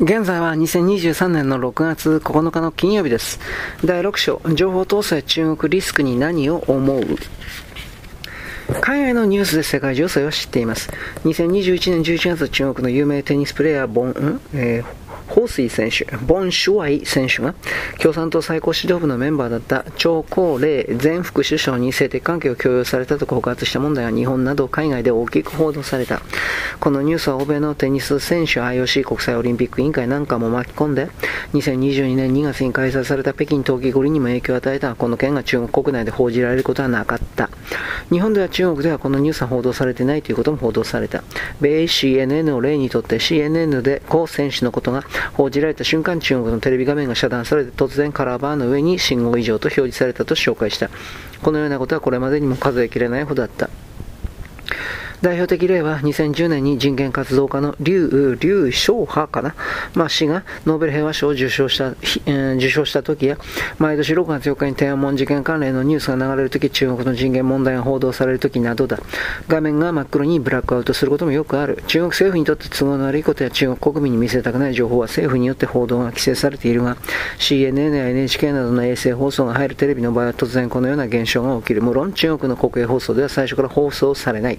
現在は2023年の6月9日の金曜日です。第6章、情報統制中国リスクに何を思う？海外のニュースで世界情勢を知っています。2021年11月、中国の有名テニスプレーヤー、ボン、えー彭帥選手、ボン・シュワイ選手が共産党最高指導部のメンバーだった張高麗前副首相に性的関係を強要されたと告発した問題は日本など海外で大きく報道された。このニュースは欧米のテニス選手 IOC 国際オリンピック委員会なんかも巻き込んで、2022年2月に開催された北京冬季五輪にも影響を与えたこの件が中国国内で報じられることはなかった。日本では中国ではこのニュースは報道されてないということも報道された。米 CNN を例にとって CNN で高選手のことが報じられた瞬間中国のテレビ画面が遮断されて突然カラーバーの上に信号異常と表示されたと紹介した。このようなことはこれまでにも数えきれないほどだった。代表的例は2010年に人権活動家の劉、劉昌波かな、まあ、氏がノーベル平和賞を受賞した、えー、受賞した時や、毎年6月4日に天安門事件関連のニュースが流れる時、中国の人権問題が報道される時などだ。画面が真っ黒にブラックアウトすることもよくある。中国政府にとって都合の悪いことや中国国民に見せたくない情報は政府によって報道が規制されているが、CNN や NHK などの衛星放送が入るテレビの場合は突然このような現象が起きる。無論中国の国営放送では最初から放送されない。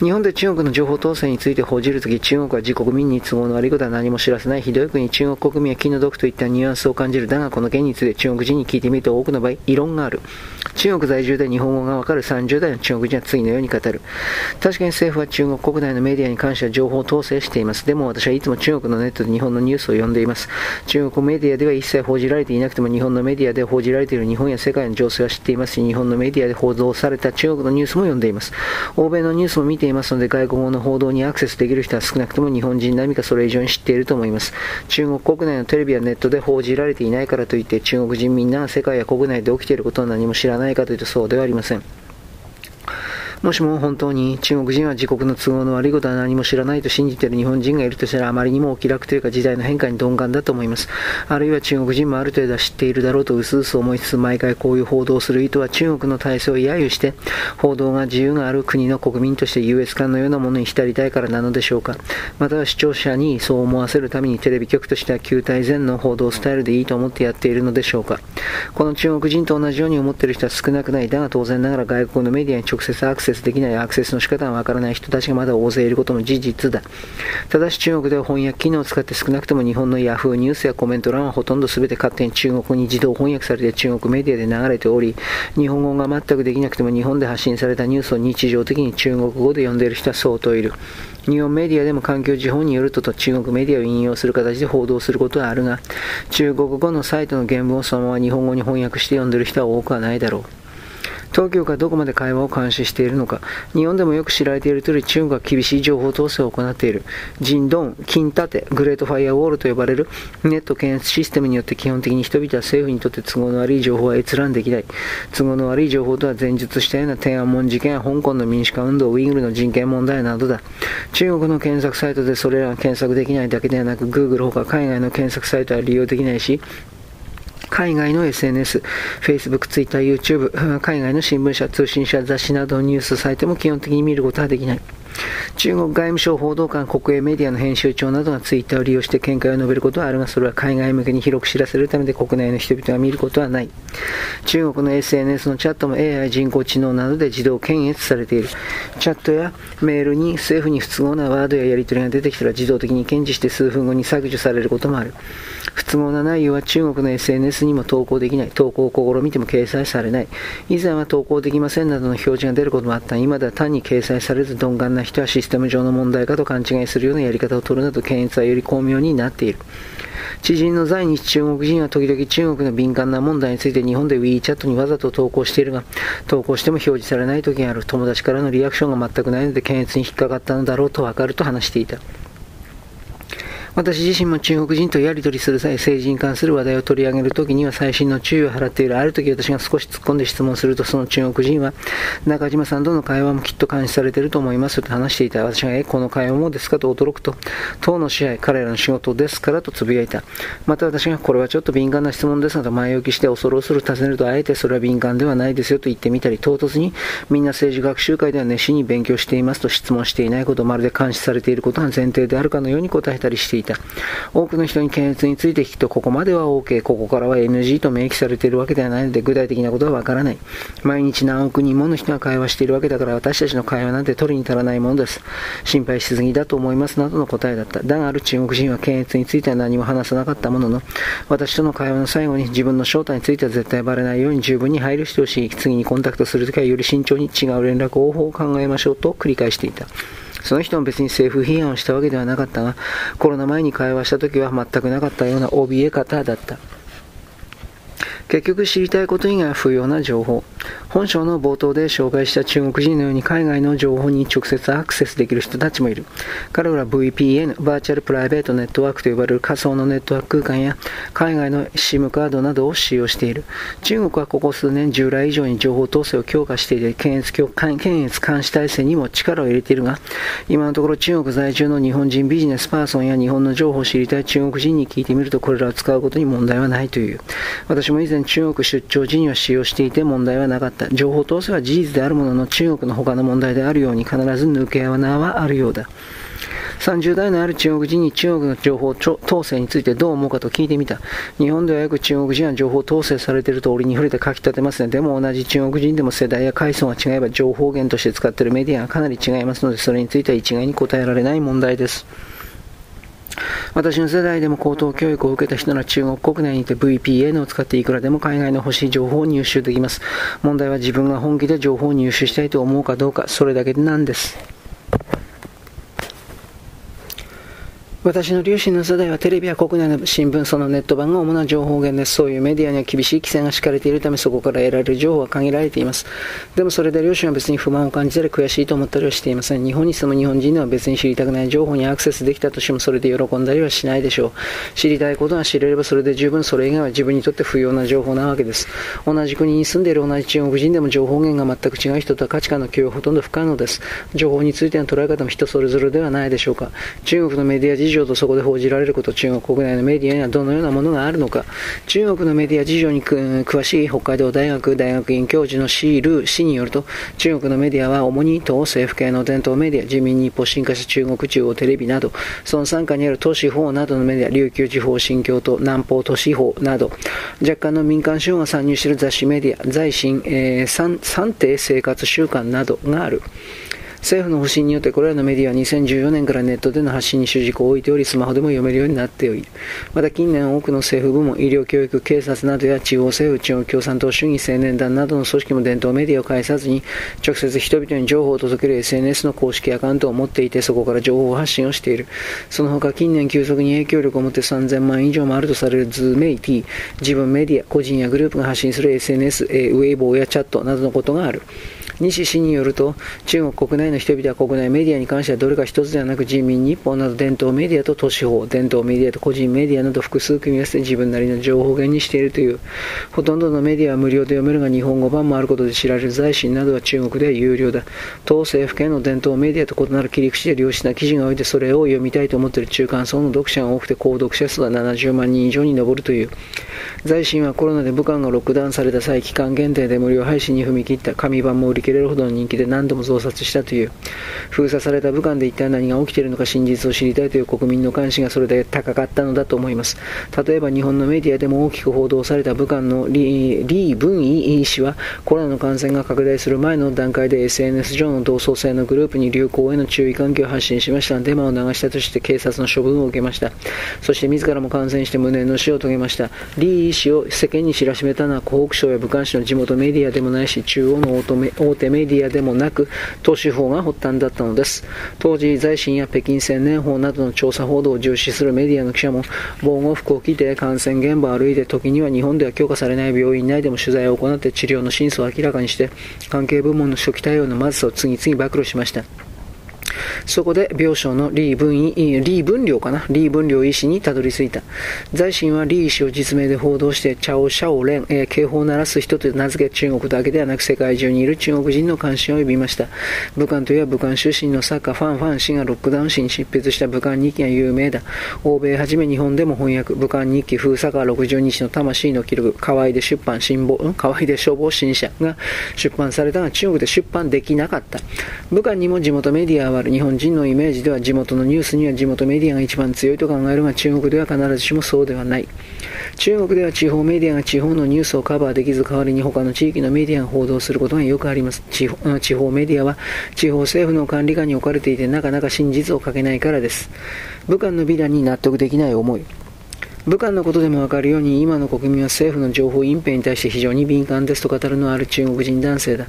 日本で中国の情報統制について報じるとき、中国は自国民に都合の悪いことは何も知らせない、ひどい国、中国国民は気の毒といったニュアンスを感じる。だが、この件について中国人に聞いてみると多くの場合、異論がある。中国在住で日本語がわかる30代の中国人は次のように語る。確かに政府は中国国内のメディアに関しては情報統制しています。でも私はいつも中国のネットで日本のニュースを読んでいます。中国メディアでは一切報じられていなくても日本のメディアで報じられている日本や世界の情勢は知っていますし、日本のメディアで報道された中国のニュースも読んでいます。欧米のニュースも見ていますので、外国語の報道にアクセスできる人は少なくとも日本人並みかそれ以上に知っていると思います。中国国内のテレビやネットで報じられていないからといって中国人民が世界や国内で起きていることを何も知らないかというとそうではありません。もしも本当に中国人は自国の都合の悪いことは何も知らないと信じている日本人がいるとしたらあまりにもお気楽というか時代の変化に鈍感だと思います。あるいは中国人もある程度は知っているだろうと薄々思いつつ毎回こういう報道をする意図は中国の体制を揶揄して報道が自由がある国の国民として優越感のようなものに浸りたいからなのでしょうか。または視聴者にそう思わせるためにテレビ局としては旧体前の報道スタイルでいいと思ってやっているのでしょうか。この中国人と同じように思っている人は少なくない。だが当然ながら外国のメディアに直接アクセスセスできないアクセスの仕方がわからない人たちがまだ大勢いることも事実だ。ただし中国では翻訳機能を使って少なくとも日本の Yahoo ニュースやコメント欄はほとんど全て勝手に中国に自動翻訳されて中国メディアで流れており、日本語が全くできなくても日本で発信されたニュースを日常的に中国語で読んでいる人は相当いる。日本メディアでも環境時報によるとと中国メディアを引用する形で報道することはあるが、中国語のサイトの原文をそのまま日本語に翻訳して読んでいる人は多くはないだろう。当局がどこまで会話を監視しているのか、日本でもよく知られている通り中国は厳しい情報統制を行っている。ジンドン、金盾、グレートファイアウォールと呼ばれるネット検閲システムによって基本的に人々は政府にとって都合の悪い情報は閲覧できない。都合の悪い情報とは前述したような天安門事件や香港の民主化運動、ウイグルの人権問題などだ。中国の検索サイトでそれらが検索できないだけではなく、Google ほか海外の検索サイトは利用できないし、海外の SNS、Facebook、Twitter、YouTube、海外の新聞社、通信社、雑誌などのニュースサイトも基本的に見ることはできない。中国外務省報道官、国営メディアの編集長などがツイッターを利用して見解を述べることはあるが、それは海外向けに広く知らせるためで国内の人々が見ることはない。中国の SNS のチャットも AI 人工知能などで自動検閲されている。チャットやメールに政府に不都合なワードややり取りが出てきたら自動的に検知して数分後に削除されることもある。不都合な内容は中国の SNS にも投稿できない。投稿を試みても掲載されない。以前は投稿できませんなどの表示が出ることもあった。今では単に掲載されず鈍感な人はシステム上の問題かと勘違いするようなやり方を取るなど検閲はより巧妙になっている。知人の在日中国人は時々中国の敏感な問題について日本で WeChat にわざと投稿しているが、投稿しても表示されない時がある。友達からのリアクションが全くないので検閲に引っかかったのだろうとわかると話していた。私自身も中国人とやり取りする際、政治に関する話題を取り上げるときには細心の注意を払っている。ある時私が少し突っ込んで質問すると、その中国人は、中島さんとの会話もきっと監視されていると思いますと話していた。私が、え、この会話もですかと驚くと、党の支配、彼らの仕事ですからと呟いた。また私が、これはちょっと敏感な質問ですなど前置きして恐る恐る尋ねると、あえてそれは敏感ではないですよと言ってみたり、唐突に、みんな政治学習会では熱心に勉強していますと質問していないこと、まるで監視されていることが前提であるかのように答えたりしていた。た。多くの人に検閲について聞くと、ここまでは OK、ここからは NG と明記されているわけではないので、具体的なことはわからない。毎日何億人もの人が会話しているわけだから、私たちの会話なんて取りに足らないものです。心配しすぎだと思いますなどの答えだった。だがある中国人は検閲については何も話さなかったものの、私との会話の最後に自分の正体については絶対バレないように十分に配慮してほしい。次にコンタクトするときはより慎重に違う連絡方法を考えましょうと繰り返していた。その人も別に政府批判をしたわけではなかったが、コロナ前に会話した時は全くなかったような怯え方だった。結局知りたいこと以外は不要な情報。本書の冒頭で紹介した中国人のように海外の情報に直接アクセスできる人たちもいる。彼らは VPN、バーチャルプライベートネットワークと呼ばれる仮想のネットワーク空間や海外の SIM カードなどを使用している。中国はここ数年従来以上に情報統制を強化していて検閲検閲監視体制にも力を入れているが、今のところ中国在住の日本人ビジネスパーソンや日本の情報を知りたい中国人に聞いてみるとこれらを使うことに問題はないという。私も以前中国出張時には使用していて問題はなかった。情報統制は事実であるものの中国の他の問題であるように必ず抜け穴はあるようだ。30代のある中国人に中国の情報統制についてどう思うかと聞いてみた。日本ではよく中国人は情報統制されていると折に触れて書き立てますね。でも同じ中国人でも世代や階層が違えば情報源として使っているメディアがかなり違いますので、それについては一概に答えられない問題です。私の世代でも高等教育を受けた人なら中国国内にて VPN を使っていくらでも海外の欲しい情報を入手できます。問題は自分が本気で情報を入手したいと思うかどうか、それだけなんです。私の両親の世代はテレビや国内の新聞、そのネット版が主な情報源です。そういうメディアには厳しい規制が敷かれているため、そこから得られる情報は限られています。でもそれで両親は別に不満を感じたり悔しいと思ったりはしていません。日本に住む日本人では別に知りたくない情報にアクセスできたとしても、それで喜んだりはしないでしょう。知りたいことが知れればそれで十分、それ以外は自分にとって不要な情報なわけです。同じ国に住んでいる同じ中国人でも情報源が全く違う人とは価値観の共有はほとんど不可能です。情報についての捉え方も人それぞれではないでしょうか。中国のメディア事情とそこで報じられること中国国内のメディアにはどのようなものがあるのか。中国のメディア事情に詳しい北海道大学大学院教授のシール氏によると中国のメディアは主に党政府系の伝統メディア自民日報新華社中国中央テレビなどその傘下にある都市法などのメディア琉球地方新京都南方都市法など若干の民間資本が参入している雑誌メディア財新、えー、三定生活習慣などがある。政府の方針によってこれらのメディアは2014年からネットでの発信に主軸を置いており、スマホでも読めるようになっており、また近年多くの政府部門、医療教育、警察などや地方政府、地方共産党主義青年団などの組織も伝統メディアを介さずに、直接人々に情報を届ける SNS の公式アカウントを持っていて、そこから情報発信をしている。その他近年急速に影響力を持って3000万以上もあるとされるズメイティ、自分メディア、個人やグループが発信する SNS、ウェイボーやチャットなどのことがある。西氏によると、中国国内の人々は国内メディアに関してはどれか一つではなく人民日報など伝統メディアと都市法、伝統メディアと個人メディアなど複数組み合わせて自分なりの情報源にしているという。ほとんどのメディアは無料で読めるが日本語版もあることで知られる財新などは中国では有料だ。当政府系の伝統メディアと異なる切り口で良質な記事が多いてそれを読みたいと思っている中間層の読者が多くて購読者数は70万人以上に上るという。財新はコロナで武漢がロックダウンされた際、期間限定で無料配信に踏み切った紙版も売り切るほどの人気で何度も増刷したという。封鎖された武漢で一体何が起きているのか真実を知りたいという国民の関心がそれで高かったのだと思います。例えば日本のメディアでも大きく報道された武漢の李李文偉氏はコロナの感染が拡大する前の段階で SNS 上の同窓生のグループに流行への注意喚起を発信しました。デマを流したとして警察の処分を受けました。そして自らも感染して無念の死を遂げました。李医師を世間に知らしめたのは湖北省や武漢市の地元メディアでもないし中央の大手メディアでもなく投資法が発端だったのです。当時、財新や北京青年法などの調査報道を重視するメディアの記者も、防護服を着て感染現場を歩いて、時には日本では許可されない病院内でも取材を行って治療の真相を明らかにして、関係部門の初期対応のまずさを次々暴露しました。そこで病床の李文、李文良かな李文良医師にたどり着いた。在新は李医師を実名で報道して、チャオ・シャオレン、えー、警報を鳴らす人と名付け中国だけではなく世界中にいる中国人の関心を呼びました。武漢といえば武漢出身の作家ファン・ファン氏がロックダウン誌に執筆した武漢日記が有名だ。欧米はじめ日本でも翻訳、武漢日記封鎖か60日の魂の記録、河合で出版、辛抱、河合で消防新社が出版されたが中国で出版できなかった。武漢にも地元メディアはある。日本人のイメージでは地元のニュースには地元メディアが一番強いと考えるが中国では必ずしもそうではない。中国では地方メディアが地方のニュースをカバーできず代わりに他の地域のメディアが報道することがよくあります。地方メディアは地方政府の管理下に置かれていてなかなか真実を書けないからです。武漢の美談に納得できない思い。武漢のことでもわかるように今の国民は政府の情報隠蔽に対して非常に敏感ですと語るのはある中国人男性だ。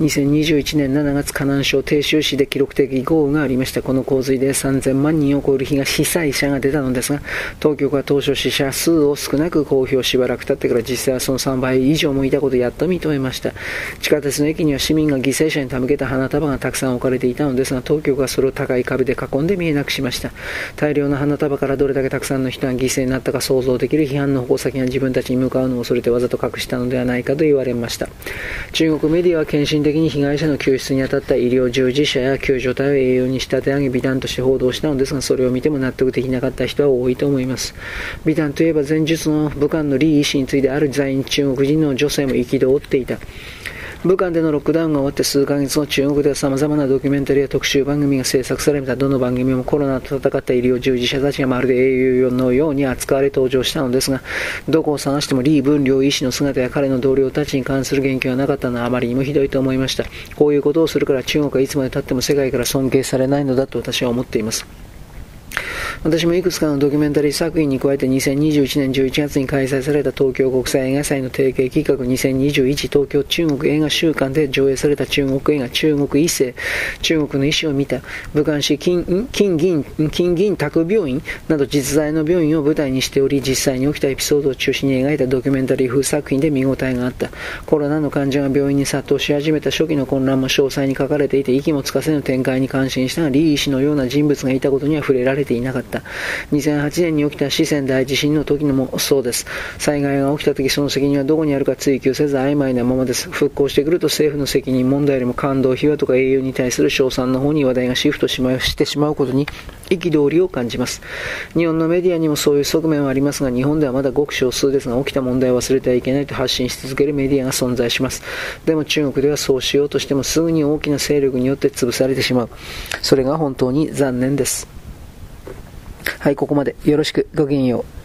2021年7月河南省鄭州市で記録的豪雨がありました。この洪水で3000万人を超える被害被災者が出たのですが当局は当初死者数を少なく公表しばらく経ってから実際はその3倍以上もいたことをやっと認めました。地下鉄の駅には市民が犠牲者に手向けた花束がたくさん置かれていたのですが当局はそれを高い壁で囲んで見えなくしました。大量の花束からどれだけたくさんの人が犠牲になったか想像できる批判の矛先が自分たちに向かうのを恐れてわざと隠したのではないかと言われました。中国メディアは献身的に被害者の救出に当たった医療従事者や救助隊を栄養に仕立て上げ美談として報道したのですがそれを見ても納得できなかった人は多いと思います。美談といえば前述の武漢の李医師についてある在日中国人の女性も憤っていた。武漢でのロックダウンが終わって数ヶ月後、中国では様々なドキュメンタリーや特集番組が制作されたどの番組もコロナと戦った医療従事者たちがまるで英雄のように扱われ登場したのですが、どこを探しても李文良医師の姿や彼の同僚たちに関する言及はなかったのはあまりにもひどいと思いました。こういうことをするから中国はいつまで経っても世界から尊敬されないのだと私は思っています。私もいくつかのドキュメンタリー作品に加えて2021年11月に開催された東京国際映画祭の提携企画2021東京中国映画週間で上映された中国映画中国一世中国の医師を見た武漢市金金銀金銀宅病院など実在の病院を舞台にしており実際に起きたエピソードを中心に描いたドキュメンタリー風作品で見応えがあったコロナの患者が病院に殺到し始めた初期の混乱も詳細に書かれていて息もつかせぬ展開に感心したが李医師のような人物がいたことには触れられていなかった。た2008年に起きた四川大地震の時のもそうです。災害が起きた時その責任はどこにあるか追及せず曖昧なままです。復興してくると政府の責任問題よりも感動、秘話とか英雄に対する賞賛の方に話題がシフトしてしまうことに憤りを感じます。日本のメディアにもそういう側面はありますが、日本ではまだごく少数ですが、起きた問題を忘れてはいけないと発信し続けるメディアが存在します。でも中国ではそうしようとしてもすぐに大きな勢力によって潰されてしまう。それが本当に残念です。はい、ここまでよろしく。ごきげんよう。